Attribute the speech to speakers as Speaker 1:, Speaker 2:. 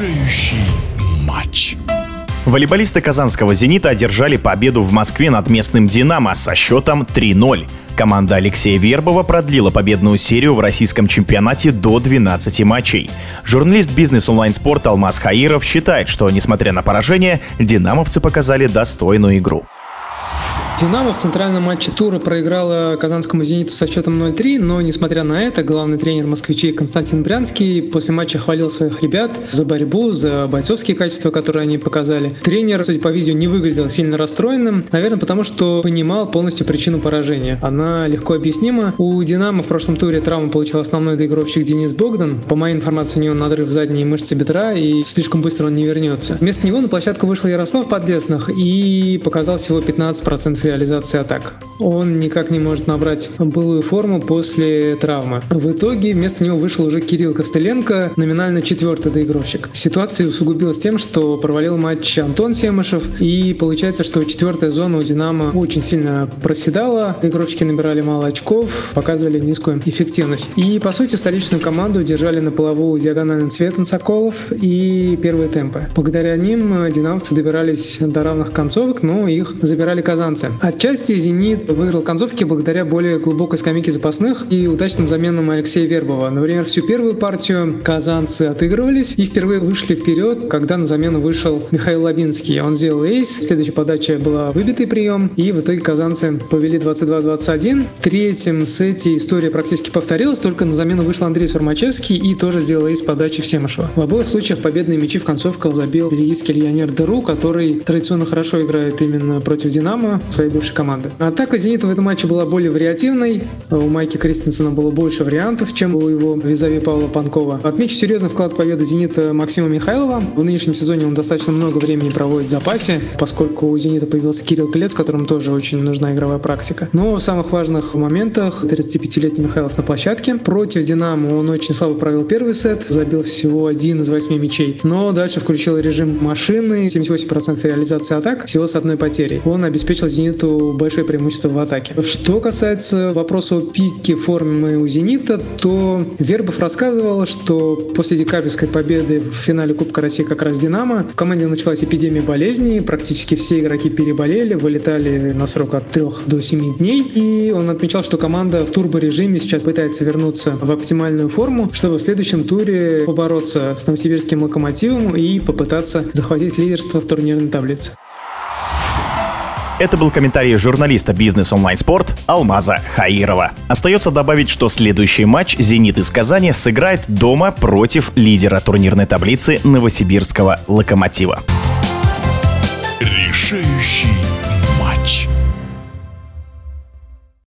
Speaker 1: решающий матч. Волейболисты казанского «Зенита» одержали победу в Москве над местным «Динамо» со счетом 3-0. Команда Алексея Вербова продлила победную серию в российском чемпионате до 12 матчей. Журналист бизнес-онлайн-спорта Алмаз Хаиров считает, что, несмотря на поражение, «Динамовцы» показали достойную игру.
Speaker 2: «Динамо» в центральном матче тура проиграла казанскому «Зениту» со счетом 0-3, но, несмотря на это, главный тренер москвичей Константин Брянский после матча хвалил своих ребят за борьбу, за бойцовские качества, которые они показали. Тренер, судя по видео, не выглядел сильно расстроенным, наверное, потому что понимал полностью причину поражения. Она легко объяснима. У «Динамо» в прошлом туре травму получил основной доигровщик Денис Богдан. По моей информации, у него надрыв задней мышцы бедра, и слишком быстро он не вернется. Вместо него на площадку вышел Ярослав Подлесных и показал всего 15% реализации атак. Он никак не может набрать былую форму после травмы. В итоге вместо него вышел уже Кирилл Костыленко, номинально четвертый доигровщик. Ситуация усугубилась тем, что провалил матч Антон Семышев, и получается, что четвертая зона у Динамо очень сильно проседала, игровщики набирали мало очков, показывали низкую эффективность. И, по сути, столичную команду держали на плаву диагональным цветом Соколов и первые темпы. Благодаря ним динамовцы добирались до равных концовок, но их забирали казанцы. Отчасти «Зенит» выиграл концовки благодаря более глубокой скамейке запасных и удачным заменам Алексея Вербова. Например, всю первую партию казанцы отыгрывались и впервые вышли вперед, когда на замену вышел Михаил Лабинский. Он сделал эйс, следующая подача была выбитый прием, и в итоге казанцы повели 22-21. В третьем сете история практически повторилась, только на замену вышел Андрей Сурмачевский и тоже сделал эйс подачи Всемышева. В обоих случаях победные мячи в концовках забил бельгийский легионер Деру, который традиционно хорошо играет именно против Динамо, своей бывшей команды. Атака «Зенита» в этом матче была более вариативной. У Майки Кристенсена было больше вариантов, чем у его визави Павла Панкова. Отмечу серьезный вклад победы «Зенита» Максима Михайлова. В нынешнем сезоне он достаточно много времени проводит в запасе, поскольку у «Зенита» появился Кирилл Клец, которому тоже очень нужна игровая практика. Но в самых важных моментах 35-летний Михайлов на площадке. Против «Динамо» он очень слабо провел первый сет, забил всего один из восьми мячей. Но дальше включил режим машины, 78% реализации атак, всего с одной потерей. Он обеспечил «Зениту» «Зениту» большое преимущество в атаке. Что касается вопроса о пике формы у «Зенита», то Вербов рассказывал, что после декабрьской победы в финале Кубка России как раз «Динамо» в команде началась эпидемия болезней, практически все игроки переболели, вылетали на срок от 3 до 7 дней, и он отмечал, что команда в турборежиме сейчас пытается вернуться в оптимальную форму, чтобы в следующем туре побороться с новосибирским локомотивом и попытаться захватить лидерство в турнирной таблице.
Speaker 1: Это был комментарий журналиста бизнес онлайн спорт Алмаза Хаирова. Остается добавить, что следующий матч «Зенит» из Казани сыграет дома против лидера турнирной таблицы Новосибирского «Локомотива».
Speaker 3: Решающий